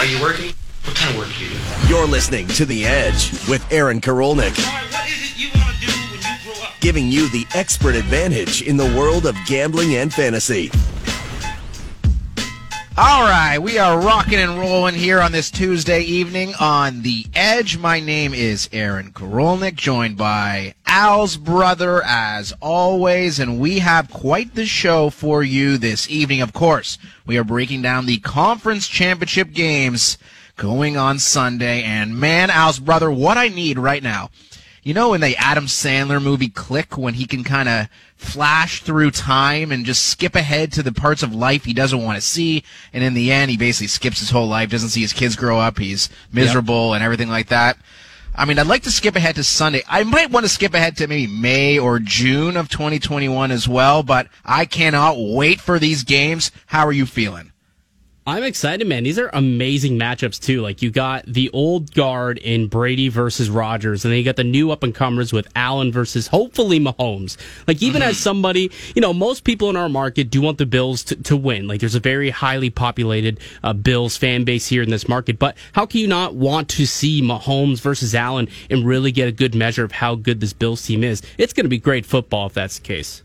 Are you working? What kind of work do you do? You're listening to The Edge with Aaron Karolnik, All right, what is it you want to do when you grow up? giving you the expert advantage in the world of gambling and fantasy. All right, we are rocking and rolling here on this Tuesday evening on The Edge. My name is Aaron Karolnik, joined by Al's brother, as always, and we have quite the show for you this evening. Of course, we are breaking down the conference championship games going on Sunday, and man, Al's brother, what I need right now. You know in the Adam Sandler movie Click when he can kind of flash through time and just skip ahead to the parts of life he doesn't want to see and in the end he basically skips his whole life doesn't see his kids grow up he's miserable and everything like that I mean, I'd like to skip ahead to Sunday. I might want to skip ahead to maybe May or June of 2021 as well, but I cannot wait for these games. How are you feeling? I'm excited, man. These are amazing matchups too. Like you got the old guard in Brady versus Rodgers, and then you got the new up and comers with Allen versus hopefully Mahomes. Like even as somebody, you know, most people in our market do want the Bills to, to win. Like there's a very highly populated uh, Bills fan base here in this market. But how can you not want to see Mahomes versus Allen and really get a good measure of how good this Bills team is? It's going to be great football if that's the case.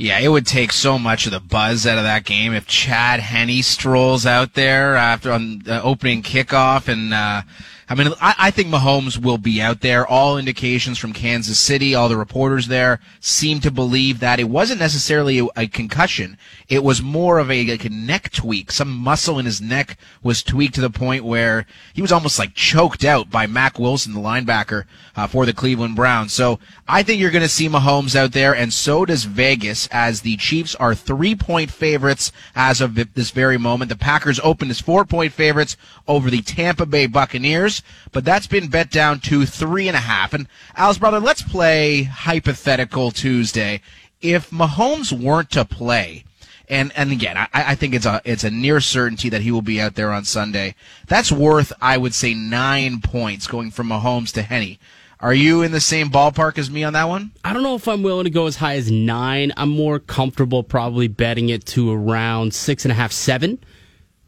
Yeah, it would take so much of the buzz out of that game if Chad Henne strolls out there after on the opening kickoff. And uh, I mean, I, I think Mahomes will be out there. All indications from Kansas City, all the reporters there seem to believe that it wasn't necessarily a, a concussion. It was more of a, like a neck tweak. Some muscle in his neck was tweaked to the point where he was almost like choked out by Mack Wilson, the linebacker uh, for the Cleveland Browns. So I think you're going to see Mahomes out there, and so does Vegas, as the Chiefs are three point favorites as of this very moment. The Packers opened as four point favorites over the Tampa Bay Buccaneers, but that's been bet down to three and a half. And Al's brother, let's play hypothetical Tuesday. If Mahomes weren't to play, and and again, I, I think it's a it's a near certainty that he will be out there on Sunday. That's worth, I would say, nine points going from Mahomes to Henne. Are you in the same ballpark as me on that one? I don't know if I'm willing to go as high as nine. I'm more comfortable probably betting it to around six and a half, seven.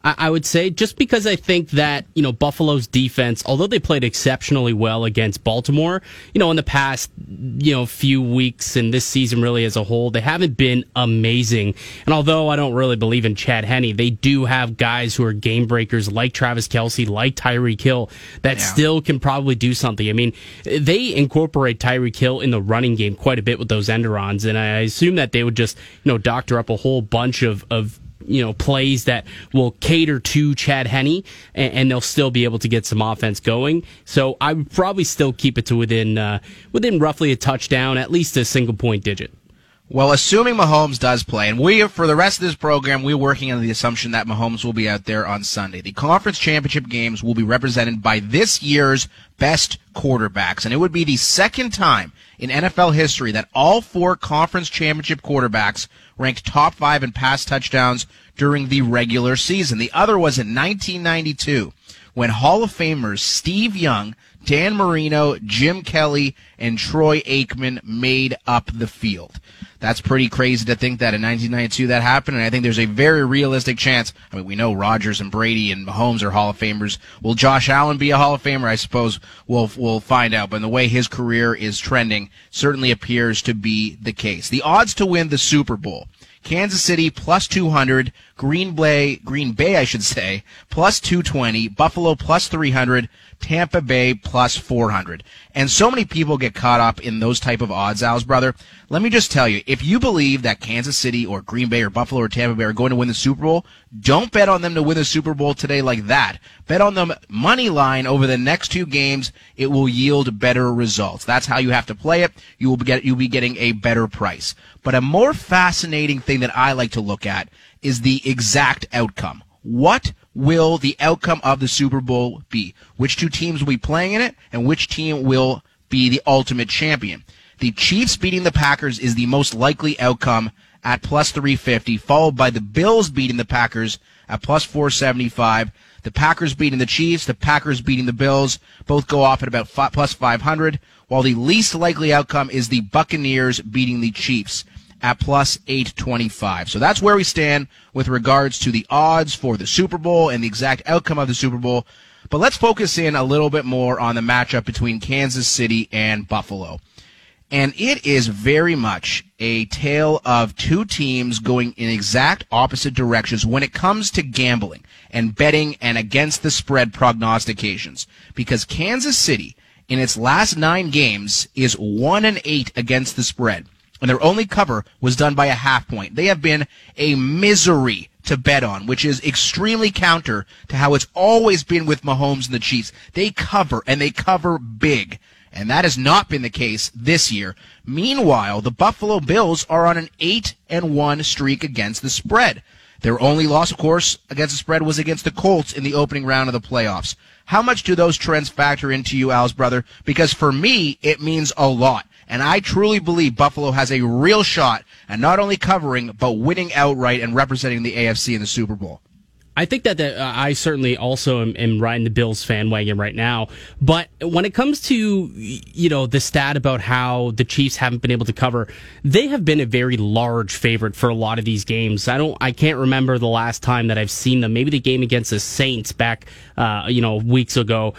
I, I would say just because I think that, you know, Buffalo's defense, although they played exceptionally well against Baltimore, you know, in the past, you know, few weeks and this season really as a whole, they haven't been amazing. And although I don't really believe in Chad Henne, they do have guys who are game breakers like Travis Kelce, like Tyreek Hill, that Yeah. still can probably do something. I mean, they incorporate Tyreek Hill in the running game quite a bit with those end-arounds, and I assume that they would just, you know, doctor up a whole bunch of, of you know, plays that will cater to Chad Henne, and, and they'll still be able to get some offense going. So I would probably still keep it to within uh, within roughly a touchdown, at least a single point digit. Well, assuming Mahomes does play, and we, for the rest of this program, we're working on the assumption that Mahomes will be out there on Sunday. The conference championship games will be represented by this year's best quarterbacks, and it would be the second time in NFL history that all four conference championship quarterbacks ranked top five in pass touchdowns during the regular season. The other was in 1992 when Hall of Famers Steve Young, Dan Marino, Jim Kelly, and Troy Aikman made up the field. That's pretty crazy to think that in 1992 that happened, and I think there's a very realistic chance. I mean, we know Rodgers and Brady and Mahomes are Hall of Famers. Will Josh Allen be a Hall of Famer? I suppose we'll we'll find out. But the way his career is trending, certainly appears to be the case. The odds to win the Super Bowl. Kansas City plus 200, Green Bay, Green Bay, I should say, plus 220, Buffalo plus 300, Tampa Bay plus 400. And so many people get caught up in those type of odds, Al's brother. Let me just tell you, if you believe that Kansas City or Green Bay or Buffalo or Tampa Bay are going to win the Super Bowl, don't bet on them to win the Super Bowl today like that. Bet on them money line over the next two games. It will yield better results. That's how you have to play it. You will get, you'll be getting a better price. But a more fascinating thing that I like to look at is the exact outcome. What will the outcome of the Super Bowl be? Which two teams will be playing in it, and which team will be the ultimate champion? The Chiefs beating the Packers is the most likely outcome at plus 350, followed by the Bills beating the Packers at plus 475. The Packers beating the Chiefs, the Packers beating the Bills, both go off at about fi- plus 500, while the least likely outcome is the Buccaneers beating the Chiefs at plus 825. So that's where we stand with regards to the odds for the Super Bowl and the exact outcome of the Super Bowl. But let's focus in a little bit more on the matchup between Kansas City and Buffalo. And it is very much a tale of two teams going in exact opposite directions when it comes to gambling and betting and against the spread prognostications. Because Kansas City, in its last nine games, is one and eight against the spread. And their only cover was done by a half point. They have been a misery to bet on, which is extremely counter to how it's always been with Mahomes and the Chiefs. They cover and they cover big. And that has not been the case this year. Meanwhile, the Buffalo Bills are on an 8 and 1 streak against the spread. Their only loss, of course, against the spread was against the Colts in the opening round of the playoffs. How much do those trends factor into you, Al's brother? Because for me, it means a lot. And I truly believe Buffalo has a real shot at not only covering, but winning outright and representing the AFC in the Super Bowl. I think that, uh, I certainly also am, am, riding the Bills fan wagon right now. But when it comes to you know the stat about how the Chiefs haven't been able to cover, they have been a very large favorite for a lot of these games. I don't, I can't remember the last time that I've seen them. Maybe the game against the Saints back, uh, you know, weeks ago,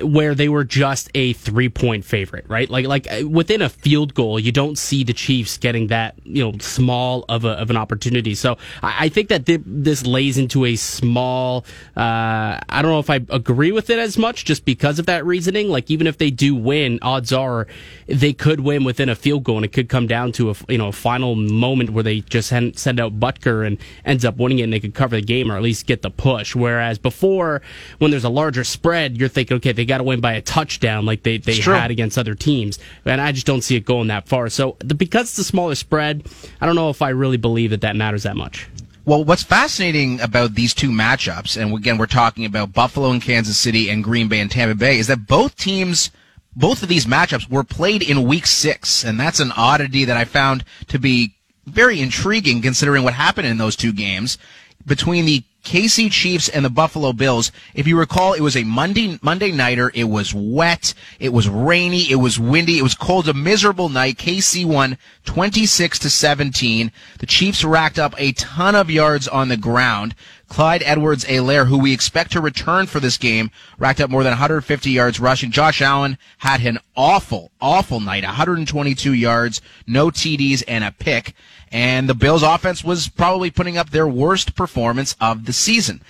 where they were just a three point favorite, right? Like like uh, within a field goal, you don't see the Chiefs getting that you know small of a of an opportunity. So I, I think that th- this lays into a small. Uh, I don't know if I agree with it as much just because of that reasoning. Like even if they do win, odds are they could win within a field goal, and it could come down to a you know a final moment where they just send out Butker and ends up winning it, and they could cover the game or at least get the push. Whereas before, when there's a larger spread, you're thinking, okay, they got to win by a touchdown like they they had against other teams, and I just don't see it going that far. So the, because it's a smaller spread, I don't know if I really believe that that matters that much. Well, what's fascinating about these two matchups, and again, we're talking about Buffalo and Kansas City and Green Bay and Tampa Bay, is that both teams, both of these matchups were played in week six. And that's an oddity that I found to be very intriguing considering what happened in those two games between the KC Chiefs and the Buffalo Bills. If you recall, it was a Monday Monday nighter. It was wet. It was rainy. It was windy. It was cold. A miserable night. KC won 26 to 17. The Chiefs racked up a ton of yards on the ground. Clyde Edwards Helaire, who we expect to return for this game, racked up more than 150 yards rushing. Josh Allen had an awful, awful night. 122 yards, no TDs, and a pick and the Bills offense was probably putting up their worst performance of the season.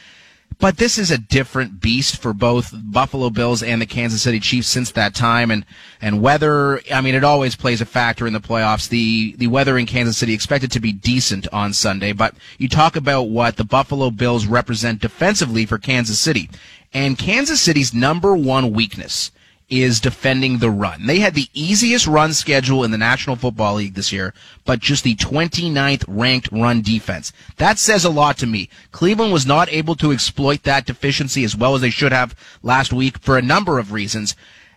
But this is a different beast for both Buffalo Bills and the Kansas City Chiefs since that time, and and weather. I mean, it always plays a factor in the playoffs. The the weather in Kansas City expected to be decent on Sunday, but you talk about what the Buffalo Bills represent defensively for Kansas City, and Kansas City's number one weakness is defending the run. They had the easiest run schedule in the National Football League this year, but just the 29th ranked run defense. That says a lot to me. Cleveland was not able to exploit that deficiency as well as they should have last week for a number of reasons.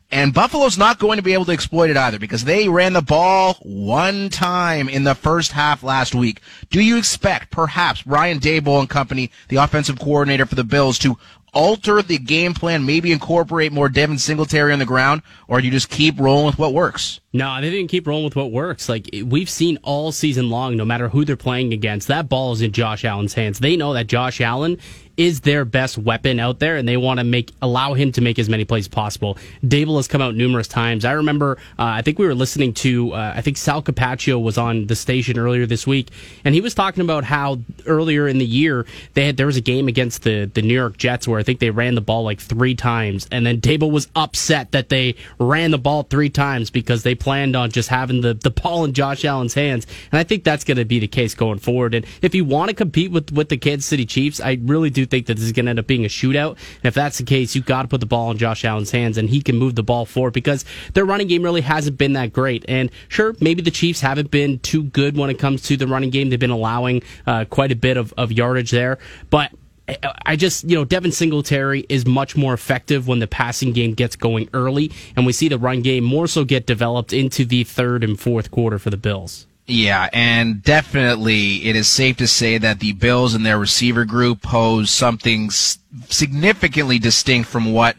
And Buffalo's not going to be able to exploit it either because they ran the ball one time in the first half last week. Do you expect perhaps Brian Daboll and company, the offensive coordinator for the Bills, to alter the game plan, maybe incorporate more Devin Singletary on the ground, or you just keep rolling with what works? No, they didn't keep rolling with what works. Like we've seen all season long, no matter who they're playing against, that ball is in Josh Allen's hands. They know that Josh Allen is their best weapon out there, and they want to make allow him to make as many plays as possible. Daboll has come out numerous times. I remember, uh, I think we were listening to, uh, I think Sal Capaccio was on the station earlier this week, and he was talking about how earlier in the year they had there was a game against the the New York Jets where I think they ran the ball like three times, and then Daboll was upset that they ran the ball three times because they planned on just having the the ball in Josh Allen's hands, and I think that's going to be the case going forward. And if you want to compete with with the Kansas City Chiefs, I really do think that this is going to end up being a shootout. And if that's the case, you've got to put the ball in Josh Allen's hands and he can move the ball forward because their running game really hasn't been that great. And sure, maybe the Chiefs haven't been too good when it comes to the running game. They've been allowing uh, quite a bit of, of yardage there, but I just, you know, Devin Singletary is much more effective when the passing game gets going early, and we see the run game more so get developed into the third and fourth quarter for the Bills. Yeah, and definitely it is safe to say that the Bills and their receiver group pose something significantly distinct from what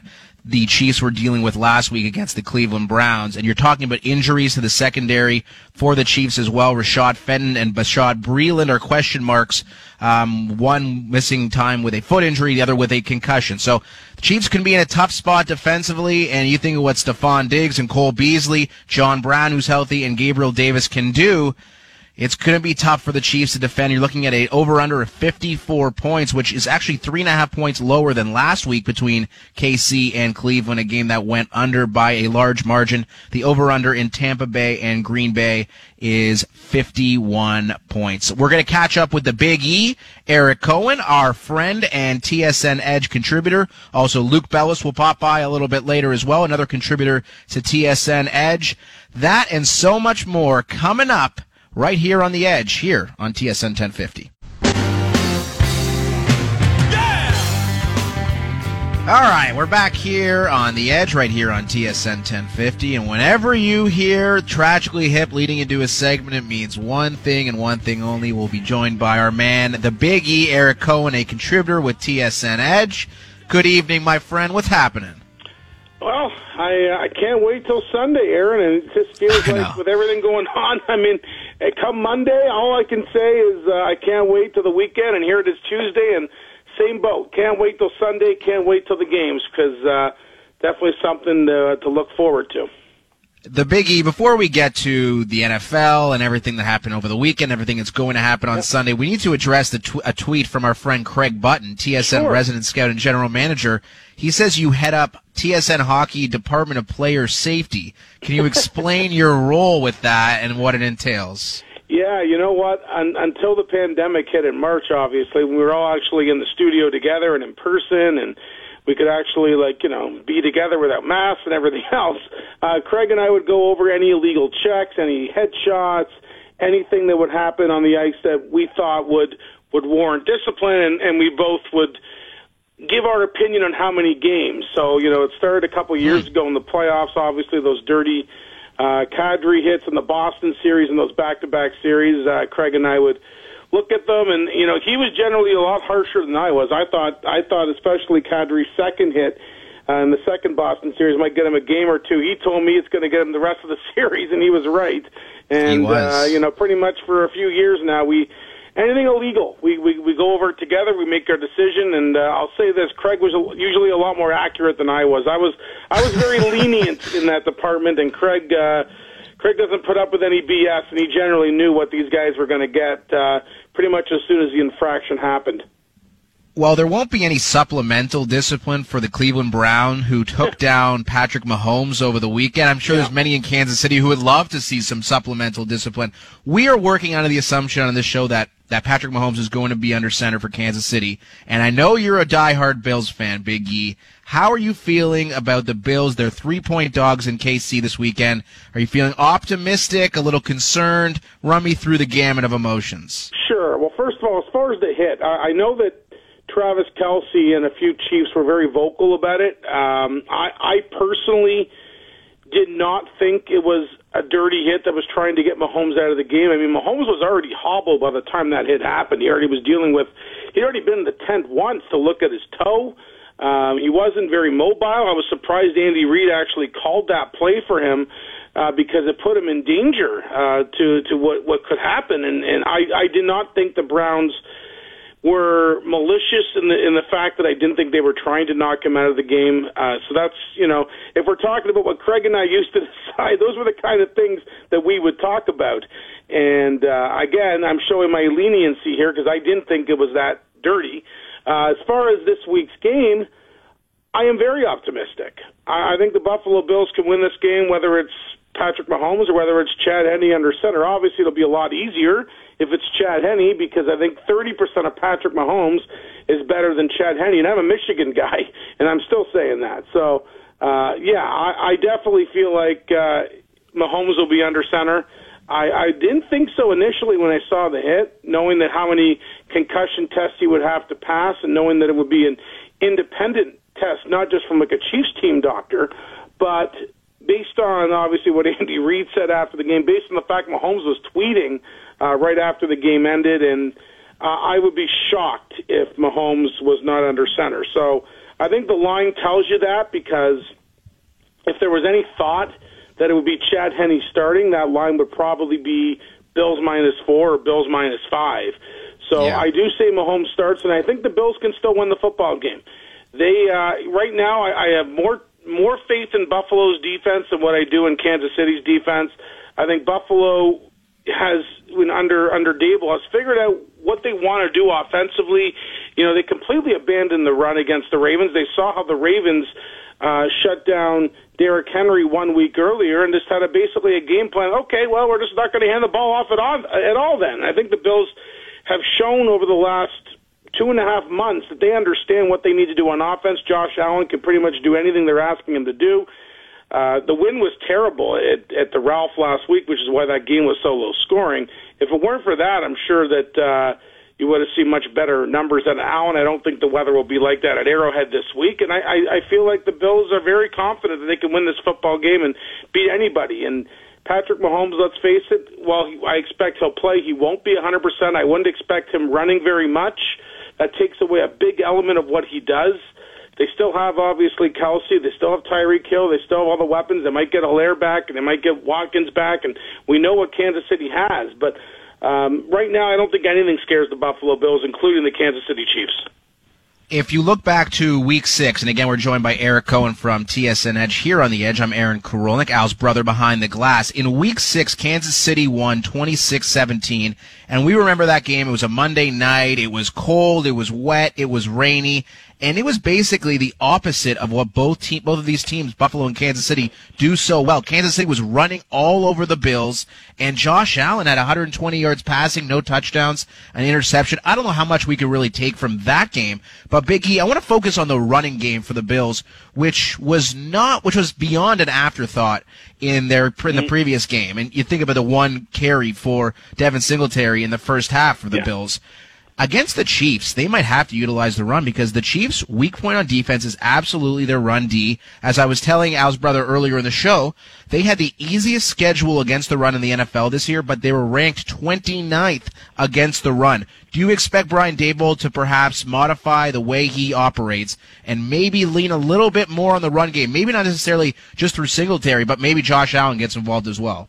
the Chiefs were dealing with last week against the Cleveland Browns. And you're talking about injuries to the secondary for the Chiefs as well. Rashad Fenton and Bashaud Breeland are question marks. Um, one missing time with a foot injury, the other with a concussion. So the Chiefs can be in a tough spot defensively. And you think of what Stefon Diggs and Cole Beasley, John Brown, who's healthy, and Gabriel Davis can do. It's going to be tough for the Chiefs to defend. You're looking at a over under of 54 points, which is actually three and a half points lower than last week between KC and Cleveland, a game that went under by a large margin. The over under in Tampa Bay and Green Bay is 51 points. We're going to catch up with the Big E, Eric Cohen, our friend and TSN Edge contributor. Also, Luke Bellis will pop by a little bit later as well, another contributor to TSN Edge. That and so much more coming up right here on the edge here on TSN 1050. All right, we're back here on the edge, right here on TSN 1050. And whenever you hear Tragically Hip leading into a segment, it means one thing and one thing only. We'll be joined by our man, the Big E, Eric Cohen, a contributor with TSN Edge. Good evening, my friend. What's happening? Well, I uh, I can't wait till Sunday, Aaron, and it just feels like with everything going on. I mean, eh, come Monday, all I can say is uh, I can't wait till the weekend, and here it is Tuesday, and same boat. Can't wait till Sunday. Can't wait till the games because uh, definitely something to, to look forward to. the Big E, before we get to the NFL and everything that happened over the weekend, everything that's going to happen on Sunday, we need to address the tw- a tweet from our friend Craig Button, TSN Sure. resident scout and general manager. He says you head up TSN Hockey Department of Player Safety. Can you explain your role with that and what it entails? Yeah, you know what? Un- until the pandemic hit in March, obviously, we were all actually in the studio together and in person, and we could actually, like, you know, be together without masks and everything else. Uh, Craig and I would go over any illegal checks, any headshots, anything that would happen on the ice that we thought would would warrant discipline, and, and we both would give our opinion on how many games. So, you know, it started a couple years ago in the playoffs, obviously, those dirty uh, Kadri hits in the Boston series and those back-to-back series. Uh, Craig and I would look at them, and you know, he was generally a lot harsher than I was. I thought, I thought, especially Kadri's second hit uh, in the second Boston series might get him a game or two. He told me it's going to get him the rest of the series, and he was right. And He was. Uh, you know, pretty much for a few years now, we anything illegal, we we we go over it together. We make our decision, and uh, I'll say this: Craig was usually a lot more accurate than I was. I was I was very lenient in that department, and Craig. Uh, Craig doesn't put up with any BS, and he generally knew what these guys were going to get uh, pretty much as soon as the infraction happened. Well, there won't be any supplemental discipline for the Cleveland Brown who took down Patrick Mahomes over the weekend. I'm sure there's many in Kansas City who would love to see some supplemental discipline. We are working under the assumption on this show that that Patrick Mahomes is going to be under center for Kansas City. And I know you're a diehard Bills fan, Big E. How are you feeling about the Bills? They're three point dogs in KC this weekend. Are you feeling optimistic, a little concerned? Run me through the gamut of emotions. Sure. Well, first of all, as far as the hit, I, I know that Travis Kelce and a few Chiefs were very vocal about it. Um, I, I personally did not think it was a dirty hit that was trying to get Mahomes out of the game. I mean, Mahomes was already hobbled by the time that hit happened. He already was dealing with, he'd already been in the tent once to look at his toe. Um, he wasn't very mobile. I was surprised Andy Reid actually called that play for him uh, because it put him in danger uh, to to what what could happen. And and I I did not think the Browns were malicious in the in the fact that I didn't think they were trying to knock him out of the game. Uh, so that's you know, if we're talking about what Craig and I used to decide, those were the kind of things that we would talk about. And uh, again, I'm showing my leniency here because I didn't think it was that dirty. Uh, as far as this week's game, I am very optimistic. I, I think the Buffalo Bills can win this game, whether it's Patrick Mahomes or whether it's Chad Henne under center. Obviously, it'll be a lot easier if it's Chad Henne because I think 30% of Patrick Mahomes is better than Chad Henne. And I'm a Michigan guy, and I'm still saying that. So, uh, yeah, I, I definitely feel like uh, Mahomes will be under center. I, I didn't think so initially when I saw the hit, knowing that how many concussion tests he would have to pass, and knowing that it would be an independent test, not just from like a Chiefs team doctor, but based on obviously what Andy Reid said after the game, based on the fact Mahomes was tweeting uh, right after the game ended, and uh, I would be shocked if Mahomes was not under center. So I think the line tells you that because if there was any thought that it would be Chad Henne starting, that line would probably be Bills minus four or Bills minus five. So Yeah. I do say Mahomes starts, and I think the Bills can still win the football game. They uh, right now, I, I have more more faith in Buffalo's defense than what I do in Kansas City's defense. I think Buffalo has, when under under Daboll, has figured out what they want to do offensively. You know, they completely abandoned the run against the Ravens. They saw how the Ravens uh, shut down Derrick Henry one week earlier, and just had a basically a game plan. Okay, well, we're just not going to hand the ball off at all. At all, then I think the Bills have shown over the last two and a half months that they understand what they need to do on offense. Josh Allen can pretty much do anything they're asking him to do. Uh, the win was terrible at, at the Ralph last week, which is why that game was so low scoring. If it weren't for that, I'm sure that uh, you would have seen much better numbers at Allen. I don't think the weather will be like that at Arrowhead this week, and I, I, I feel like the Bills are very confident that they can win this football game and beat anybody. And Patrick Mahomes, let's face it, while he, I expect he'll play, he won't be 100%. I wouldn't expect him running very much. That takes away a big element of what he does. They still have obviously Kelce. They still have Tyreek Hill. They still have all the weapons. They might get Helaire back, and they might get Watkins back, and we know what Kansas City has. But um, right now, I don't think anything scares the Buffalo Bills, including the Kansas City Chiefs. If you look back to week six, and again, we're joined by Eric Cohen from TSN Edge here on the Edge. I'm Aaron Karolnik, Al's brother behind the glass. In week six, Kansas City won 26-17, and we remember that game. It was a Monday night. It was cold. It was wet. It was rainy. And it was basically the opposite of what both team, both of these teams, Buffalo and Kansas City, do so well. Kansas City was running all over the Bills, and Josh Allen had 120 yards passing, no touchdowns, an interception. I don't know how much we could really take from that game, but Big E, I want to focus on the running game for the Bills, which was not, which was beyond an afterthought in their in the mm-hmm. previous game. And you think about the one carry for Devin Singletary in the first half for the Yeah. Bills against the Chiefs, they might have to utilize the run because the Chiefs' weak point on defense is absolutely their run D. As I was telling Al's brother earlier in the show, they had the easiest schedule against the run in the NFL this year, but they were ranked 29th against the run. Do you expect Brian Daboll to perhaps modify the way he operates and maybe lean a little bit more on the run game? Maybe not necessarily just through Singletary, but maybe Josh Allen gets involved as well.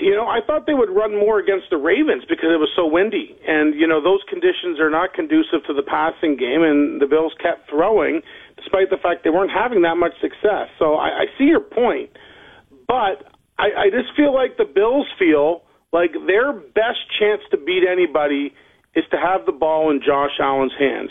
You know, I thought they would run more against the Ravens because it was so windy, and you know those conditions are not conducive to the passing game. And the Bills kept throwing, despite the fact they weren't having that much success. So I, I see your point, but I, I just feel like the Bills feel like their best chance to beat anybody is to have the ball in Josh Allen's hands.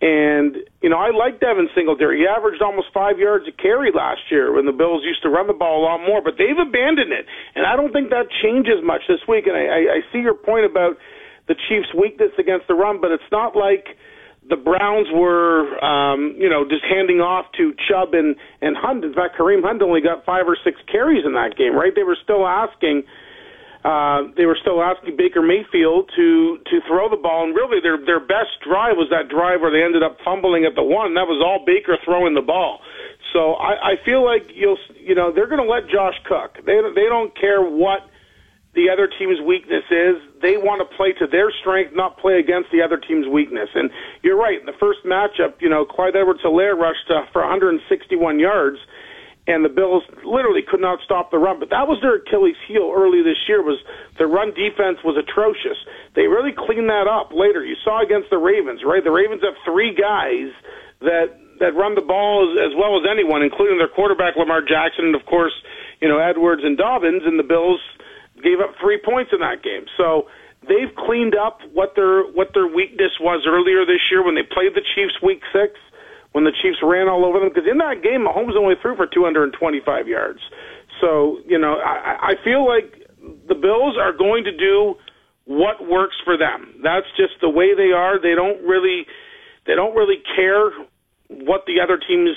And, you know, I like Devin Singletary. He averaged almost five yards a carry last year when the Bills used to run the ball a lot more, but they've abandoned it. And I don't think that changes much this week. And I, I, I see your point about the Chiefs' weakness against the run, but it's not like the Browns were, um, you know, just handing off to Chubb and, and Hunt. In fact, Kareem Hunt only got five or six carries in that game, right? They were still asking uh, they were still asking Baker Mayfield to to throw the ball, and really their their best drive was that drive where they ended up fumbling at the one. That was all Baker throwing the ball. So I, I feel like you'll you know they're going to let Josh cook. They they don't care what the other team's weakness is. They want to play to their strength, not play against the other team's weakness. And you're right. In the first matchup, you know, Clyde Edwards-Helaire rushed uh, for 161 yards and the Bills literally could not stop the run. But that was their Achilles heel early this year. Was their run defense was atrocious. They really cleaned that up later. You saw against the Ravens, right? The Ravens have three guys that that run the ball as, as well as anyone, including their quarterback Lamar Jackson, and of course, you know Edwards and Dobbins. And the Bills gave up three points in that game. So they've cleaned up what their what their weakness was earlier this year when they played the Chiefs Week Six when the Chiefs ran all over them. Because in that game, Mahomes only threw for 225 yards. So you know, I, I feel like the Bills are going to do what works for them. That's just the way they are. They don't really, they don't really care what the other team's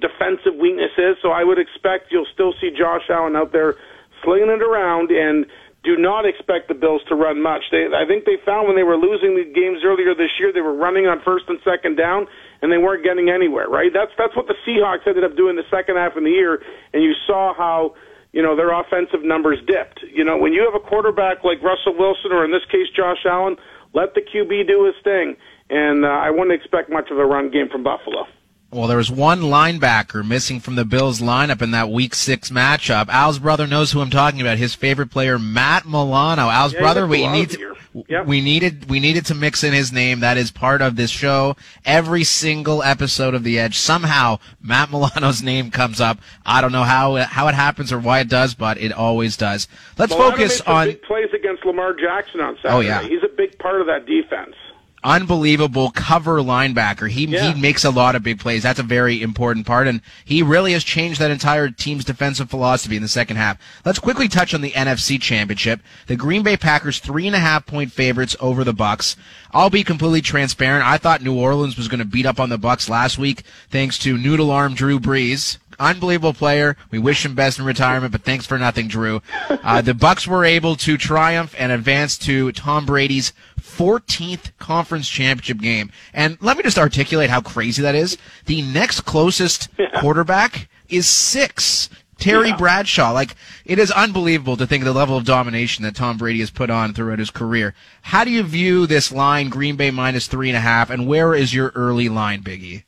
defensive weakness is. So I would expect you'll still see Josh Allen out there slinging it around and do not expect the Bills to run much. They, I think they found when they were losing the games earlier this year, they were running on first and second down, and they weren't getting anywhere. Right? That's that's what the Seahawks ended up doing the second half of the year, and you saw how you know their offensive numbers dipped. You know, when you have a quarterback like Russell Wilson, or in this case Josh Allen, let the QB do his thing, and uh, I wouldn't expect much of a run game from Buffalo. Well, there was one linebacker missing from the Bills lineup in that Week Six matchup. Al's brother knows who I'm talking about. His favorite player, Matt Milano. Al's Yeah, brother. We need to, Yep. we needed we needed to mix in his name. That is part of this show. Every single episode of The Edge, somehow Matt Milano's name comes up. I don't know how it, how it happens or why it does, but it always does. Let's Milano focus on big plays against Lamar Jackson on Saturday. Oh, yeah. he's a big part of that defense. Unbelievable cover linebacker. He Yeah. he makes a lot of big plays. That's a very important part, and he really has changed that entire team's defensive philosophy in the second half. Let's quickly touch on the NFC Championship. The Green Bay Packers three and a half point favorites over the Bucks. I'll be completely transparent. I thought New Orleans was going to beat up on the Bucks last week, thanks to noodle arm Drew Brees. Unbelievable player. We wish him best in retirement, but thanks for nothing, Drew. Uh, the Bucks were able to triumph and advance to Tom Brady's 14th conference championship game. And let me just articulate how crazy that is. The next closest quarterback is six. Terry Yeah. Bradshaw. Like, it is unbelievable to think of the level of domination that Tom Brady has put on throughout his career. How do you view this line, Green Bay minus three and a half, and where is your early line, Biggie?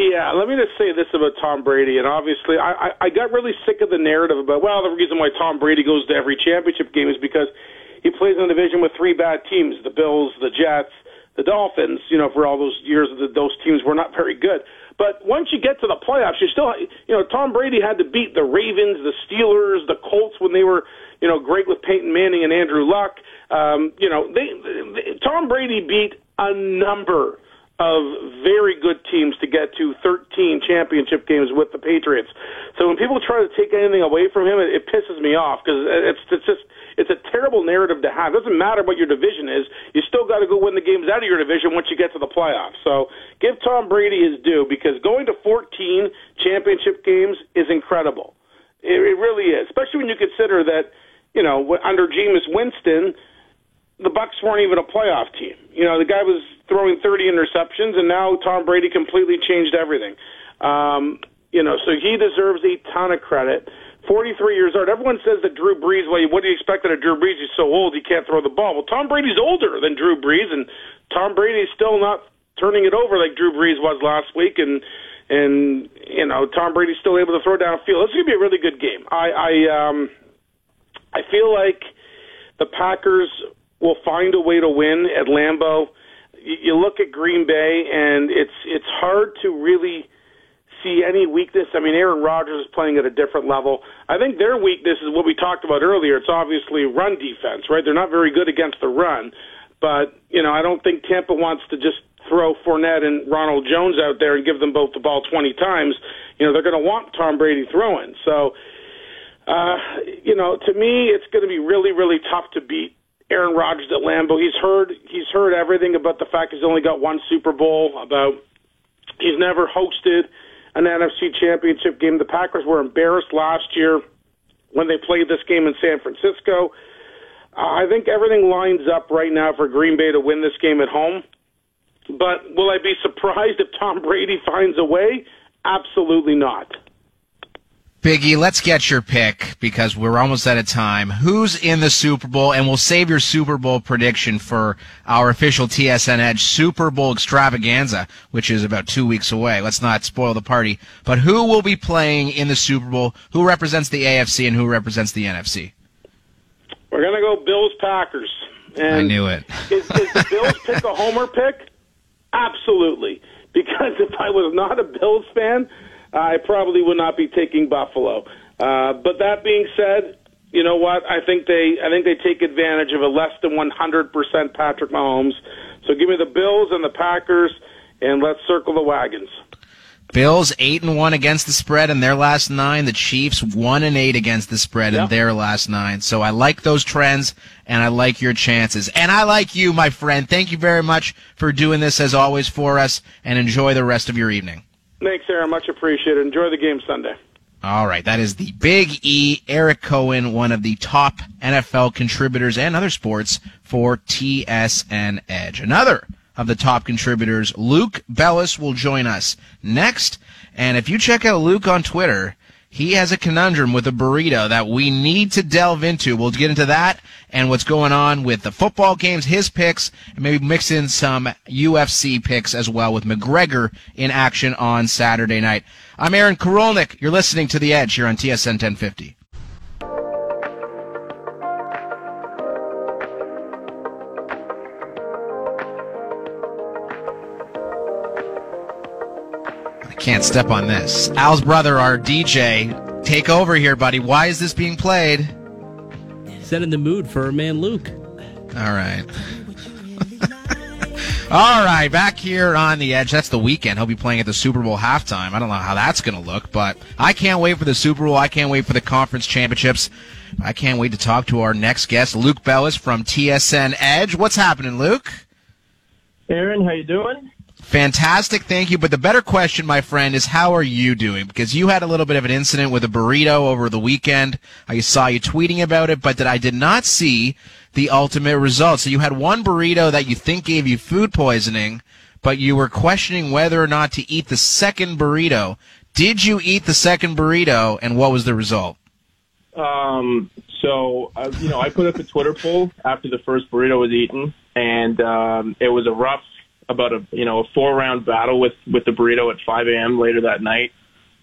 Yeah, let me just say this about Tom Brady, and obviously, I, I, I got really sick of the narrative about well, the reason why Tom Brady goes to every championship game is because he plays in a division with three bad teams: the Bills, the Jets, the Dolphins. You know, for all those years, that those teams were not very good. But once you get to the playoffs, you still, you know, Tom Brady had to beat the Ravens, the Steelers, the Colts when they were, you know, great with Peyton Manning and Andrew Luck. Um, you know, they, they Tom Brady beat a number of very good teams to get to 13 championship games with the Patriots. So when people try to take anything away from him, it, it pisses me off because it's it's just it's a terrible narrative to have. It doesn't matter what your division is; you still got to go win the games out of your division once you get to the playoffs. So give Tom Brady his due because going to 14 championship games is incredible. It, it really is, especially when you consider that you know under Jameis Winston the Bucks weren't even a playoff team. You know, the guy was throwing 30 interceptions, and now Tom Brady completely changed everything. Um, you know, so he deserves a ton of credit. 43 years old. Everyone says that Drew Brees. Well, what do you expect out of Drew Brees? He's so old, he can't throw the ball. Well, Tom Brady's older than Drew Brees, and Tom Brady's still not turning it over like Drew Brees was last week, and and you know Tom Brady's still able to throw downfield. This is gonna be a really good game. I I um I feel like the Packers will find a way to win at Lambeau. You, look at Green Bay, and it's it's hard to really see any weakness. I mean, Aaron Rodgers is playing at a different level. I think their weakness is what we talked about earlier. It's obviously run defense, right? They're not very good against the run, but you know, I don't think Tampa wants to just throw Fournette and Ronald Jones out there and give them both the ball 20 times. You know, they're going to want Tom Brady throwing. So, uh, you know, to me, it's going to be really, really tough to beat Aaron Rodgers at Lambeau. He's heard he's heard everything about the fact he's only got one Super Bowl, about he's never hosted an NFC championship game. The Packers were embarrassed last year when they played this game in San Francisco. I think everything lines up right now for Green Bay to win this game at home. But will I be surprised if Tom Brady finds a way? Absolutely not. Biggie, let's get your pick because we're almost out of time. Who's in the Super Bowl? And we'll save your Super Bowl prediction for our official TSN Edge Super Bowl extravaganza, which is about two weeks away. Let's not spoil the party. But who will be playing in the Super Bowl? Who represents the AFC and who represents the NFC? We're gonna go Bills Packers. And I knew it. is, is the Bills pick a homer pick? Absolutely. Because if I was not a Bills fan, I probably would not be taking Buffalo. Uh, but that being said, you know what? I think they I think they take advantage of a less than 100% Patrick Mahomes. So give me the Bills and the Packers, and let's circle the wagons. Bills eight and one against the spread in their last nine. The Chiefs one and eight against the spread in their last nine. So I like those trends and I like your chances. And I like you, my friend. Thank you very much for doing this as always for us and enjoy the rest of your evening. Thanks, Aaron. Much appreciated. Enjoy the game Sunday. All right, that is the Big E, Eric Cohen, one of the top NFL contributors and other sports for TSN Edge. Another of the top contributors, Luke Bellis, will join us next. And if you check out Luke on Twitter, he has a conundrum with a burrito that we need to delve into. We'll get into that and what's going on with the football games, his picks, and maybe mix in some UFC picks as well with McGregor in action on Saturday night. I'm Aaron Korolnik. You're listening to The Edge here on TSN 1050. Can't step on this. Al's brother, our DJ, take over here, buddy. Why is this being played? Set in the mood for our man Luke. All right. All right, back here on the edge. That's the weekend. He'll be playing at the Super Bowl halftime. I don't know how that's going to look, but I can't wait for the Super Bowl. I can't wait for the conference championships. I can't wait to talk to our next guest, Luke Bellis from TSN Edge. What's happening, Luke? Aaron, how you doing? Fantastic, thank you. But the better question, my friend, is how are you doing? Because you had a little bit of an incident with a burrito over the weekend. I saw you tweeting about it, but that I did not see the ultimate result. So you had one burrito that you think gave you food poisoning, but you were questioning whether or not to eat the second burrito. Did you eat the second burrito, and what was the result? Um, so, uh, you know, I put up a Twitter poll after the first burrito was eaten, and um, it was a rough, about a you know a four round battle with with the burrito at 5 a.m. later that night.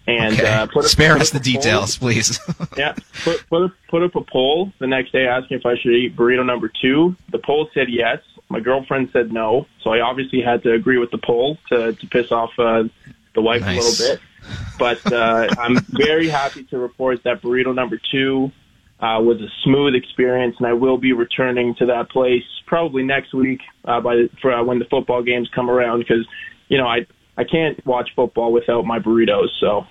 And Okay. uh, put up, Spare put us the a poll. details, please. Yeah, put put up, put up a poll the next day asking if I should eat burrito number two. The poll said yes. My girlfriend said no, so I obviously had to agree with the poll to to piss off uh, the wife Nice. a little bit. But uh, I'm very happy to report that burrito number two uh, was a smooth experience, and I will be returning to that place probably next week uh, by the, for uh, when the football games come around because you know I I can't watch football without my burritos. So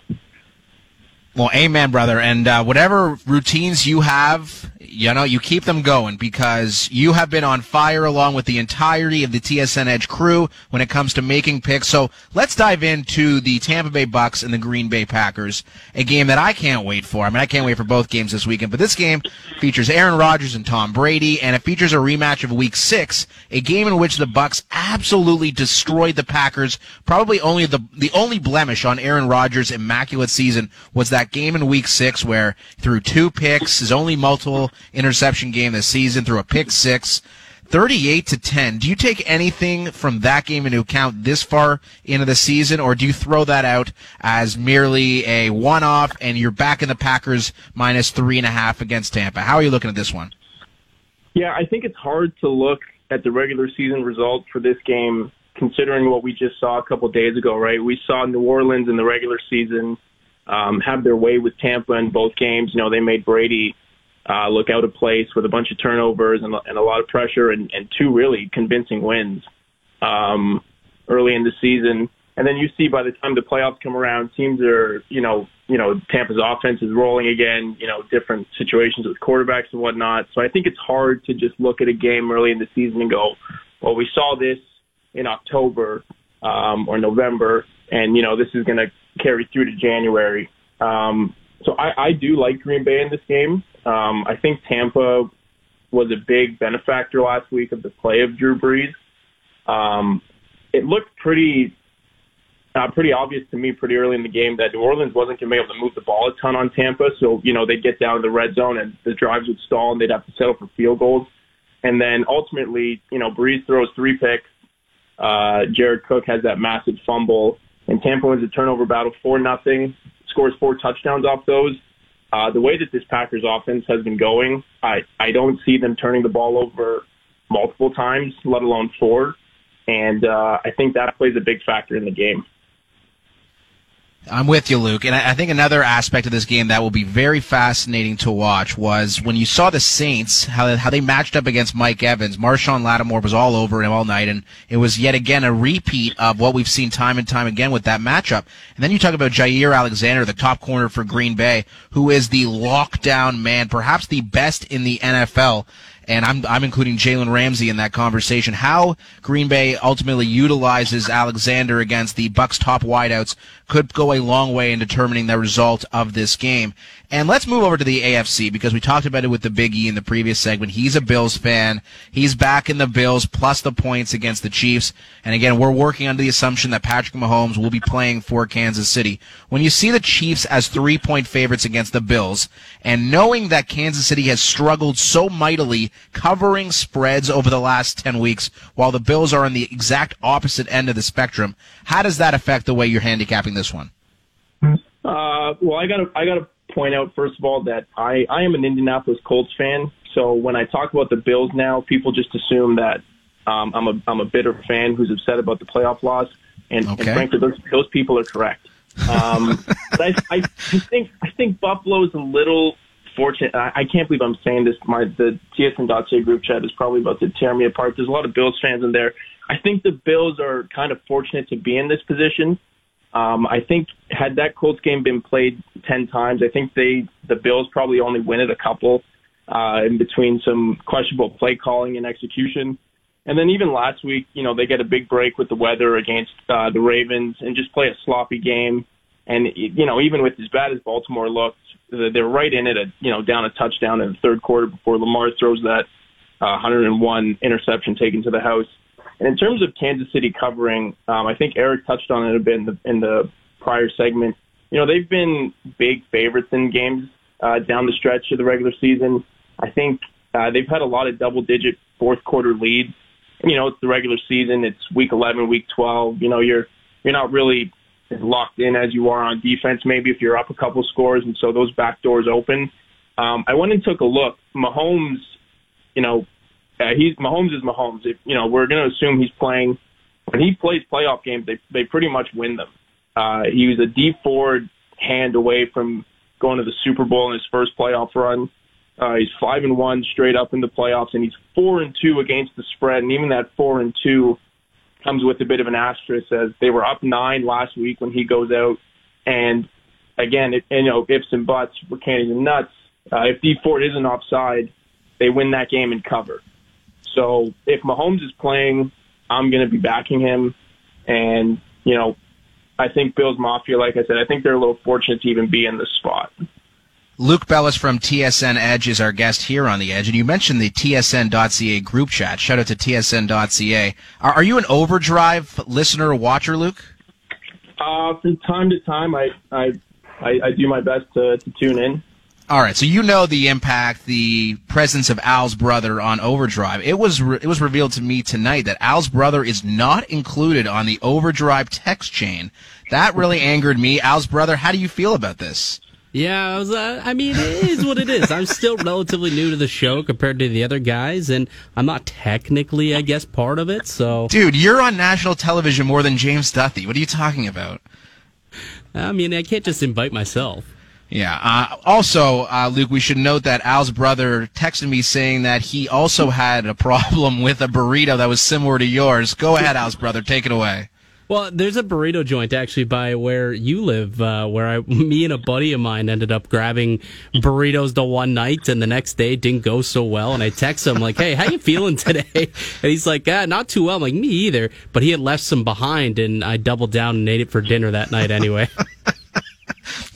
Well, amen, brother. And uh, whatever routines you have, you know, you keep them going because you have been on fire along with the entirety of the TSN Edge crew when it comes to making picks. So let's dive into the Tampa Bay Bucks and the Green Bay Packers, a game that I can't wait for. I mean, I can't wait for both games this weekend, but this game features Aaron Rodgers and Tom Brady, and it features a rematch of Week Six, a game in which the Bucks absolutely destroyed the Packers. Probably only the the only blemish on Aaron Rodgers' immaculate season was that game in Week Six where he threw two picks, his only multiple interception game this season, threw a pick six. 38 to 10. Do you take anything from that game into account this far into the season, or do you throw that out as merely a one off and you're back in the Packers minus three and a half against Tampa? How are you looking at this one? Yeah, I think it's hard to look at the regular season result for this game considering what we just saw a couple days ago, right? We saw New Orleans in the regular season um, have their way with Tampa in both games. You know, they made Brady uh, look out of place with a bunch of turnovers and, and a lot of pressure and, and two really convincing wins um, early in the season. And then you see by the time the playoffs come around, teams are, you know, you know, Tampa's offense is rolling again, you know, different situations with quarterbacks and whatnot. So I think it's hard to just look at a game early in the season and go, well, we saw this in October um, or November, and, you know, this is going to carry through to January. Um, so I, I do like Green Bay in this game. Um, I think Tampa was a big benefactor last week of the play of Drew Brees. Um, it looked pretty uh, pretty obvious to me pretty early in the game that New Orleans wasn't going to be able to move the ball a ton on Tampa. So, you know, they'd get down to the red zone and the drives would stall and they'd have to settle for field goals. And then ultimately, you know, Brees throws three picks. Uh, Jared Cook has that massive fumble and Tampa wins a turnover battle four nothing, scores four touchdowns off those. Uh, the way that this Packers offense has been going, I, I don't see them turning the ball over multiple times, let alone four. And uh, I think that plays a big factor in the game. I'm with you, Luke. And I think another aspect of this game that will be very fascinating to watch was when you saw the Saints, how, how they matched up against Mike Evans. Marshon Lattimore was all over him all night, and it was yet again a repeat of what we've seen time and time again with that matchup. And then you talk about Jaire Alexander, the top corner for Green Bay, who is the lockdown man, perhaps the best in the NFL and I'm I'm including Jalen Ramsey in that conversation. How Green Bay ultimately utilizes Alexander against the Bucks top wideouts could go a long way in determining the result of this game. And let's move over to the AFC because we talked about it with the Big E in the previous segment. He's a Bills fan. He's back in the Bills plus the points against the Chiefs. And again, we're working under the assumption that Patrick Mahomes will be playing for Kansas City. When you see the Chiefs as three point favorites against the Bills and knowing that Kansas City has struggled so mightily covering spreads over the last 10 weeks while the Bills are on the exact opposite end of the spectrum, how does that affect the way you're handicapping this one? Uh, well, I got to I got to point out first of all that I I am an Indianapolis Colts fan. So when I talk about the Bills now, people just assume that um, I'm a I'm a bitter fan who's upset about the playoff loss, and, Okay. and frankly, those those people are correct. Um, but I, I I think I think Buffalo's a little fortunate. I, I can't believe I'm saying this. My the TSN.ca group chat is probably about to tear me apart. There's a lot of Bills fans in there. I think the Bills are kind of fortunate to be in this position. Um, I think had that Colts game been played ten times, I think they the Bills probably only win it a couple uh, in between some questionable play calling and execution. And then even last week, you know, they get a big break with the weather against uh, the Ravens and just play a sloppy game. And you know, even with as bad as Baltimore looked, they're right in it. At, you know, down a touchdown in the third quarter before Lamar throws that uh, 101 interception taken to the house. And in terms of Kansas City covering, um, I think Eric touched on it a bit in the, in the prior segment. You know, they've been big favorites in games uh, down the stretch of the regular season. I think uh, they've had a lot of double-digit fourth quarter leads. You know, it's the regular season. It's week 11, week 12. You know, you're you're not really as locked in as you are on defense. Maybe if you're up a couple scores, and so those back doors open. Um, I went and took a look. Mahomes, you know, uh, he's Mahomes is Mahomes. If, you know, we're going to assume he's playing. When he plays playoff games, they they pretty much win them. Uh, he was a Dee Ford hand away from going to the Super Bowl in his first playoff run. Uh, he's five and one straight up in the playoffs, and he's four and two against the spread. And even that four and two comes with a bit of an asterisk, as they were up nine last week when he goes out. And again, it, you know, ifs and buts, we're canning nuts. Uh, if Dee Ford isn't offside, they win that game and cover. So if Mahomes is playing, I'm going to be backing him. And, you know, I think Bills Mafia, like I said, I think they're a little fortunate to even be in this spot. Luke Bellis from TSN Edge is our guest here on the Edge, and you mentioned the TSN.ca group chat. Shout out to TSN.ca. Are, are you an Overdrive listener or watcher, Luke? Uh, from time to time, I, I, I, I do my best to, to tune in. All right, so you know the impact, the presence of Al's brother on Overdrive. It was re- it was revealed to me tonight that Al's brother is not included on the Overdrive text chain. That really angered me. Al's brother, how do you feel about this? Yeah, I was. Uh, I mean, it is what it is. I'm still relatively new to the show compared to the other guys, and I'm not technically, I guess, part of it. So, Dude, you're on national television more than James Duthie. What are you talking about? I mean, I can't just invite myself. Yeah. Uh, also, uh, Luke, we should note that Al's brother texted me saying that he also had a problem with a burrito that was similar to yours. Go ahead, Al's brother. Take it away. Well, there's a burrito joint actually by where you live, uh, where I, me and a buddy of mine ended up grabbing burritos the one night, and the next day didn't go so well. And I text him like, "Hey, how you feeling today?" And he's like, "Ah, not too well." I'm like, "Me either," but he had left some behind, and I doubled down and ate it for dinner that night anyway.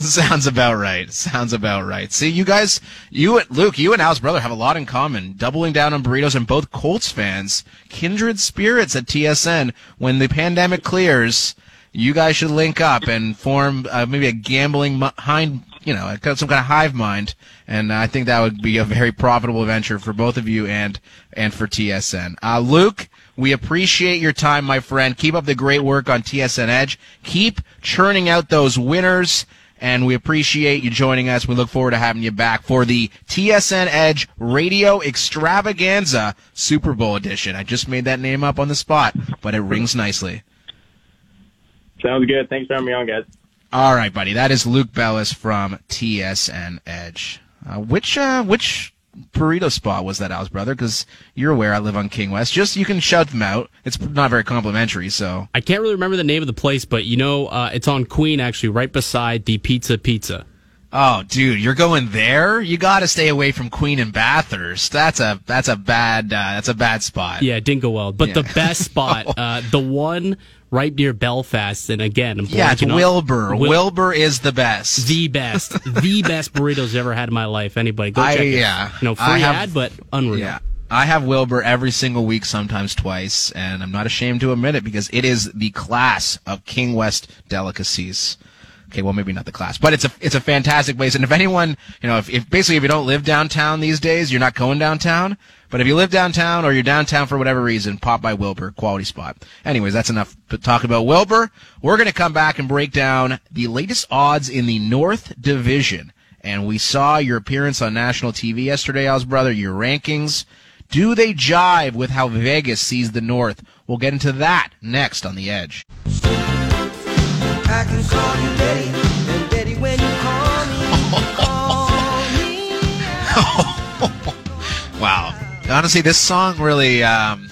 Sounds about right. Sounds about right. See, you guys, you and Luke, you and Al's brother have a lot in common. Doubling down on burritos and both Colts fans. Kindred spirits at TSN. When the pandemic clears, you guys should link up and form uh, maybe a gambling hind, you know, some kind of hive mind. And I think that would be a very profitable venture for both of you and and for TSN. Uh, Luke, we appreciate your time, my friend. Keep up the great work on TSN Edge. Keep churning out those winners and we appreciate you joining us. We look forward to having you back for the TSN Edge Radio Extravaganza Super Bowl edition. I just made that name up on the spot, but it rings nicely. Sounds good. Thanks for having me on, guys. All right, buddy. That is Luke Bellis from TSN Edge. Uh, which uh, which burrito spot was that, Al's brother? Because you're aware I live on King West. Just you can shout them out. It's not very complimentary, so I can't really remember the name of the place, but you know, uh, it's on Queen actually, right beside the Pizza Pizza. Oh, dude, you're going there? You got to stay away from Queen and Bathurst. That's a that's a bad uh, that's a bad spot. Yeah, it didn't go well. But Yeah. the best spot, uh, the one right near Belfast. And again, I'm Yeah, it's Wilbur. Wil- Wilbur is the best. the best, the best burritos I've ever had in my life. Anybody go I- check it. yeah. you know, free I have- ad, but unreal. Yeah. I have Wilbur every single week, sometimes twice, and I'm not ashamed to admit it because it is the class of King West delicacies. Okay, well maybe not the class, but it's a it's a fantastic place. And if anyone, you know, if, if basically if you don't live downtown these days, you're not going downtown. But if you live downtown or you're downtown for whatever reason, pop by Wilbur, quality spot. Anyways, that's enough to talk about Wilbur. We're gonna come back and break down the latest odds in the North Division. And we saw your appearance on national TV yesterday, Oz brother, your rankings. Do they jive with how Vegas sees the North? We'll get into that next on The Edge. Wow. Honestly, this song really um,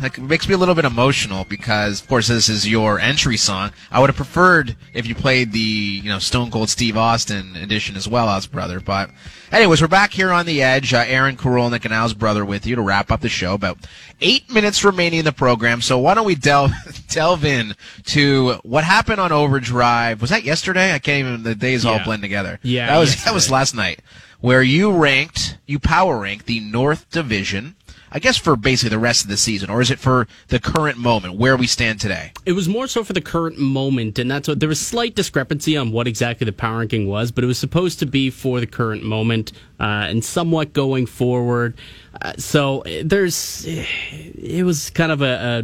like makes me a little bit emotional because, of course, this is your entry song. I would have preferred if you played the you know Stone Cold Steve Austin edition as well, Al's brother. But, anyways, we're back here on the edge. Uh, Aaron Korolnik and Al's brother with you to wrap up the show. About eight minutes remaining in the program, so why don't we delve delve in to what happened on Overdrive? Was that yesterday? I can't even. The days all blend together. Yeah, that was that was last night, where you ranked, you power ranked the North Division. I guess for basically the rest of the season, or is it for the current moment where we stand today? It was more so for the current moment, and that's what there was slight discrepancy on what exactly the power ranking was, but it was supposed to be for the current moment uh, and somewhat going forward. Uh, so there's, it was kind of a, a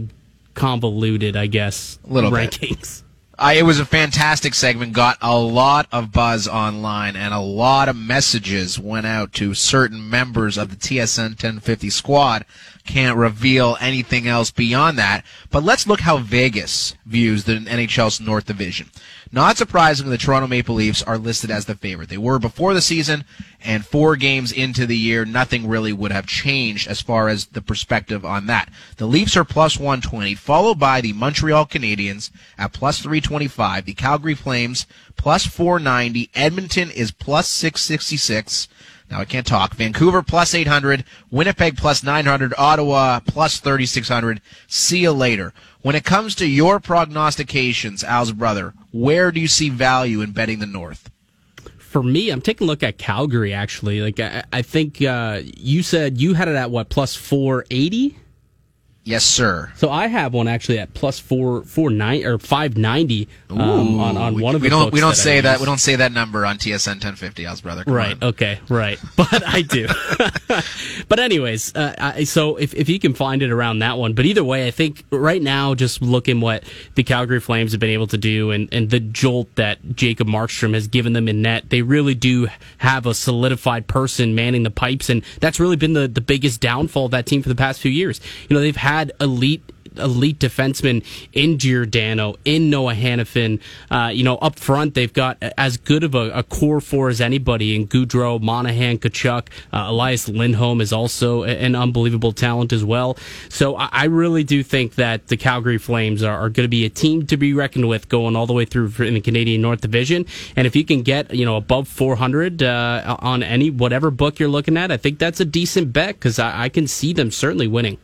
convoluted, I guess, Little bit. It was a fantastic segment, got a lot of buzz online, and a lot of messages went out to certain members of the TSN 1050 squad. Can't reveal anything else beyond that. But let's look how Vegas views the NHL's North Division. Not surprisingly, the Toronto Maple Leafs are listed as the favorite. They were before the season, and four games into the year, nothing really would have changed as far as the perspective on that. The Leafs are plus 120, followed by the Montreal Canadiens at plus 325, the Calgary Flames plus 490, Edmonton is plus 666. Now I can't talk. Vancouver plus 800, Winnipeg plus 900, Ottawa plus 3600. See you later. When it comes to your prognostications, Al's brother, where do you see value in betting the North? For me, I'm taking a look at Calgary, actually. Like, I, I think uh, you said you had it at what, plus 480? Yes, sir. So I have one actually at plus four four nine or five ninety um, on on we, one of we the don't we don't that say that we don't say that number on TSN 1050, Al's brother. Come Right. on. Okay. Right. But I do. but anyways, uh, I, so if if you can find it around that one, but either way, I think right now, just looking what the Calgary Flames have been able to do, and and the jolt that Jacob Markstrom has given them in net, they really do have a solidified person manning the pipes, and that's really been the the biggest downfall of that team for the past few years. You know, they've had elite elite defensemen in Giordano, in Noah Hanifin. Uh, you know, up front, they've got as good of a, a core four as anybody in Gaudreau, Monahan, Tkachuk. Uh, Elias Lindholm is also an unbelievable talent as well. So I, I really do think that the Calgary Flames are, are going to be a team to be reckoned with going all the way through in the Canadian North Division. And if you can get, you know, above 400 uh, on any, whatever book you're looking at, I think that's a decent bet because I, I can see them certainly winning.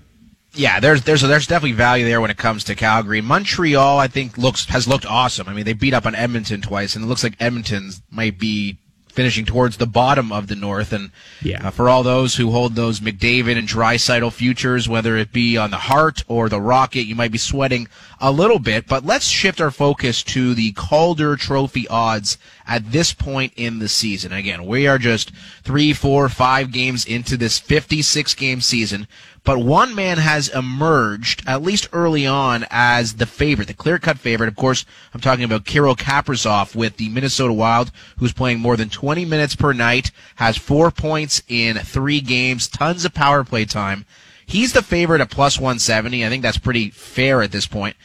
Yeah, there's there's there's definitely value there when it comes to Calgary. Montreal, I think looks has looked awesome. I mean, they beat up on Edmonton twice, and it looks like Edmonton might be finishing towards the bottom of the North. And Yeah. uh, for all those who hold those McDavid and Draisaitl futures, whether it be on the Hart or the Rocket, you might be sweating a little bit. But let's shift our focus to the Calder Trophy odds at this point in the season. Again, we are just three, four, five games into this 56 game season. But one man has emerged, at least early on, as the favorite, the clear cut favorite. Of course, I'm talking about Kirill Kaprizov with the Minnesota Wild, who's playing more than 20 minutes per night, has four points in three games, tons of power play time. He's the favorite at plus 170. I think that's pretty fair at this point.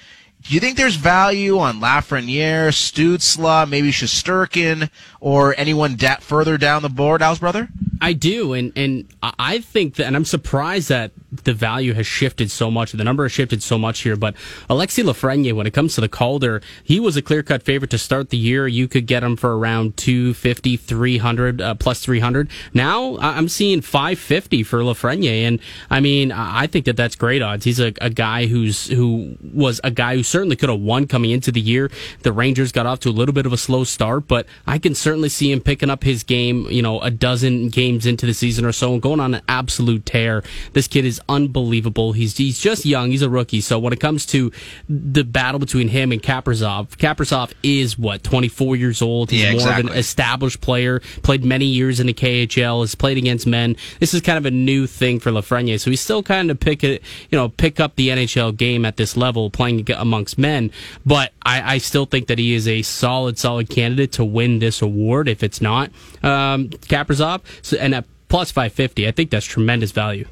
Do you think there's value on Lafreniere, Stützle, maybe Shesterkin, or anyone da- further down the board, Al's brother? I do, and and I- think that, and I'm surprised that the value has shifted so much. The number has shifted so much here. But Alexi Lafreniere, when it comes to the Calder, he was a clear cut favorite to start the year. You could get him for around 250, 300, uh, plus 300. Now I'm seeing 550 for Lafreniere. And I mean, I I think that that's great odds. He's a, a guy who's, who was a guy who certainly could have won coming into the year. The Rangers got off to a little bit of a slow start, but I can certainly see him picking up his game, you know, a dozen games into the season or so and going on an absolute tear. This kid is unbelievable. He's he's just young. He's a rookie. So when it comes to the battle between him and Kaprizov, Kaprizov is what 24 years old. He's Yeah, more of an established player. Played many years in the KHL. Has played against men. This is kind of a new thing for Lafreniere. So he's still kind of pick it, you know, pick up the NHL game at this level, playing amongst men. But I, I still think that he is a solid, solid candidate to win this award. If it's not um, Kaprizov, so, and at plus 550, I think that's tremendous value.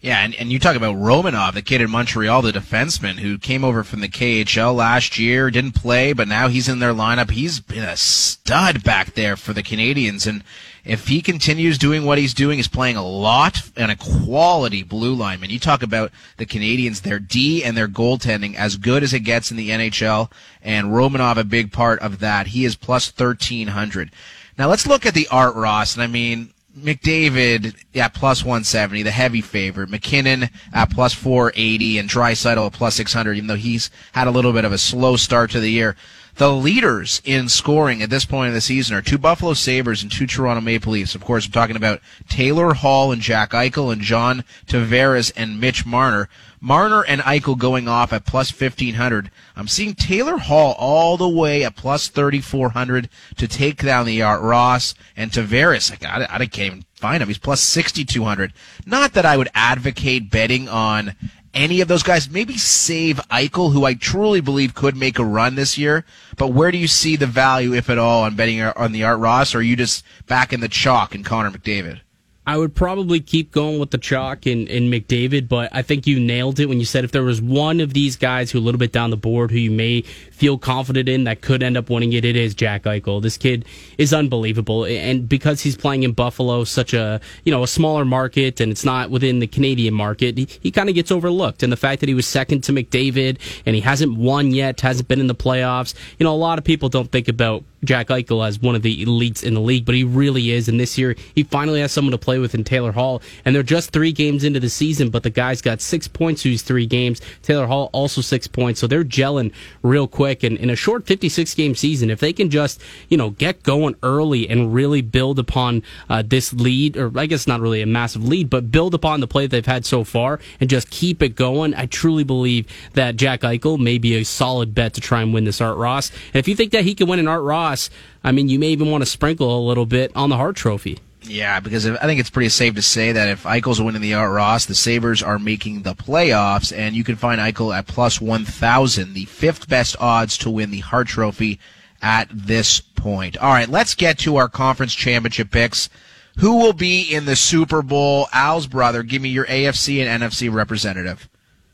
Yeah, and, and you talk about Romanov, the kid in Montreal, the defenseman who came over from the KHL last year, didn't play, but now he's in their lineup. He's been a stud back there for the Canadiens, and if he continues doing what he's doing, he's playing a lot and a quality blue lineman. You talk about the Canadiens, their D and their goaltending as good as it gets in the NHL, and Romanov a big part of that. He is plus thirteen hundred. Now let's look at the Art Ross, and I mean. McDavid at plus 170, the heavy favorite. MacKinnon at plus 480 and Draisaitl at plus 600, even though he's had a little bit of a slow start to the year. The leaders in scoring at this point in the season are two Buffalo Sabres and two Toronto Maple Leafs. Of course, I'm talking about Taylor Hall and Jack Eichel and John Tavares and Mitch Marner. Marner and Eichel going off at plus 1500. I'm seeing Taylor Hall all the way at plus 3400 to take down the Art Ross and Tavares. I, I can't even find him. He's plus 6200. Not that I would advocate betting on any of those guys. Maybe save Eichel, who I truly believe could make a run this year. But where do you see the value, if at all, on betting on the Art Ross? Or are you just back in the chalk and Connor McDavid? I would probably keep going with the chalk in, in McDavid, but I think you nailed it when you said if there was one of these guys who a little bit down the board who you may feel confident in that could end up winning it, it is Jack Eichel. This kid is unbelievable, and because he's playing in Buffalo, such a you know a smaller market, and it's not within the Canadian market, he, he kind of gets overlooked. And the fact that he was second to McDavid and he hasn't won yet, hasn't been in the playoffs, you know, a lot of people don't think about Jack Eichel as one of the elites in the league, but he really is. And this year, he finally has someone to play with in Taylor Hall. And they're just three games into the season, but the guy's got six points these three games. Taylor Hall also six points. So they're gelling real quick. And in a short 56 game season, if they can just, you know, get going early and really build upon uh, this lead, or I guess not really a massive lead, but build upon the play they've had so far and just keep it going, I truly believe that Jack Eichel may be a solid bet to try and win this Art Ross. And if you think that he can win an Art Ross, I mean, you may even want to sprinkle a little bit on the Hart Trophy. Yeah, because I think it's pretty safe to say that if Eichel's winning the Art Ross, the Sabres are making the playoffs, and you can find Eichel at plus 1,000, the fifth best odds to win the Hart Trophy at this point. All right, let's get to our conference championship picks. Who will be in the Super Bowl? Al's brother, give me your AFC and NFC representative.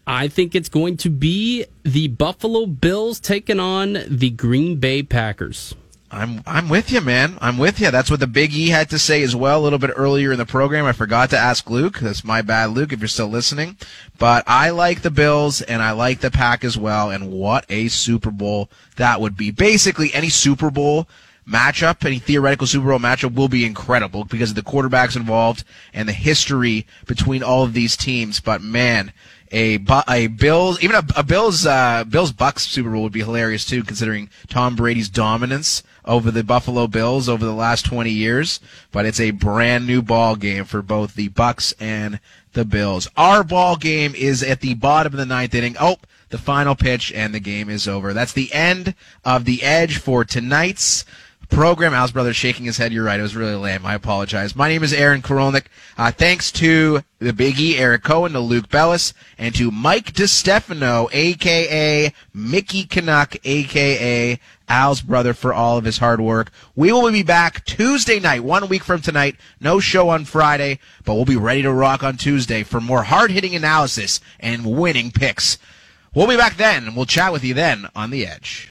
I think it's going to be the Buffalo Bills taking on the Green Bay Packers. I'm I'm with you, man. I'm with you. That's what the Big E had to say as well a little bit earlier in the program. I forgot to ask Luke. That's my bad, Luke, if you're still listening. But I like the Bills and I like the Pack as well. And what a Super Bowl that would be. Basically, any Super Bowl matchup, any theoretical Super Bowl matchup will be incredible because of the quarterbacks involved and the history between all of these teams. But man, a a Bills even a, a Bills uh, Bills Bucs Super Bowl would be hilarious too, considering Tom Brady's dominance over the Buffalo Bills over the last 20 years. But it's a brand new ball game for both the Bucs and the Bills. Our ball game is at the bottom of the ninth inning. Oh, the final pitch and the game is over. That's the end of the Edge for tonight's program. Al's brother shaking his head. You're right. It was really lame. I apologize. My name is Aaron Korolnik. Uh, thanks to the Biggie, Eric Cohen, to Luke Bellis, and to Mike DeStefano, aka Mickey Canuck, aka Al's brother, for all of his hard work. We will be back Tuesday night, one week from tonight. No show on Friday, but we'll be ready to rock on Tuesday for more hard hitting analysis and winning picks. We'll be back then, and we'll chat with you then on the Edge.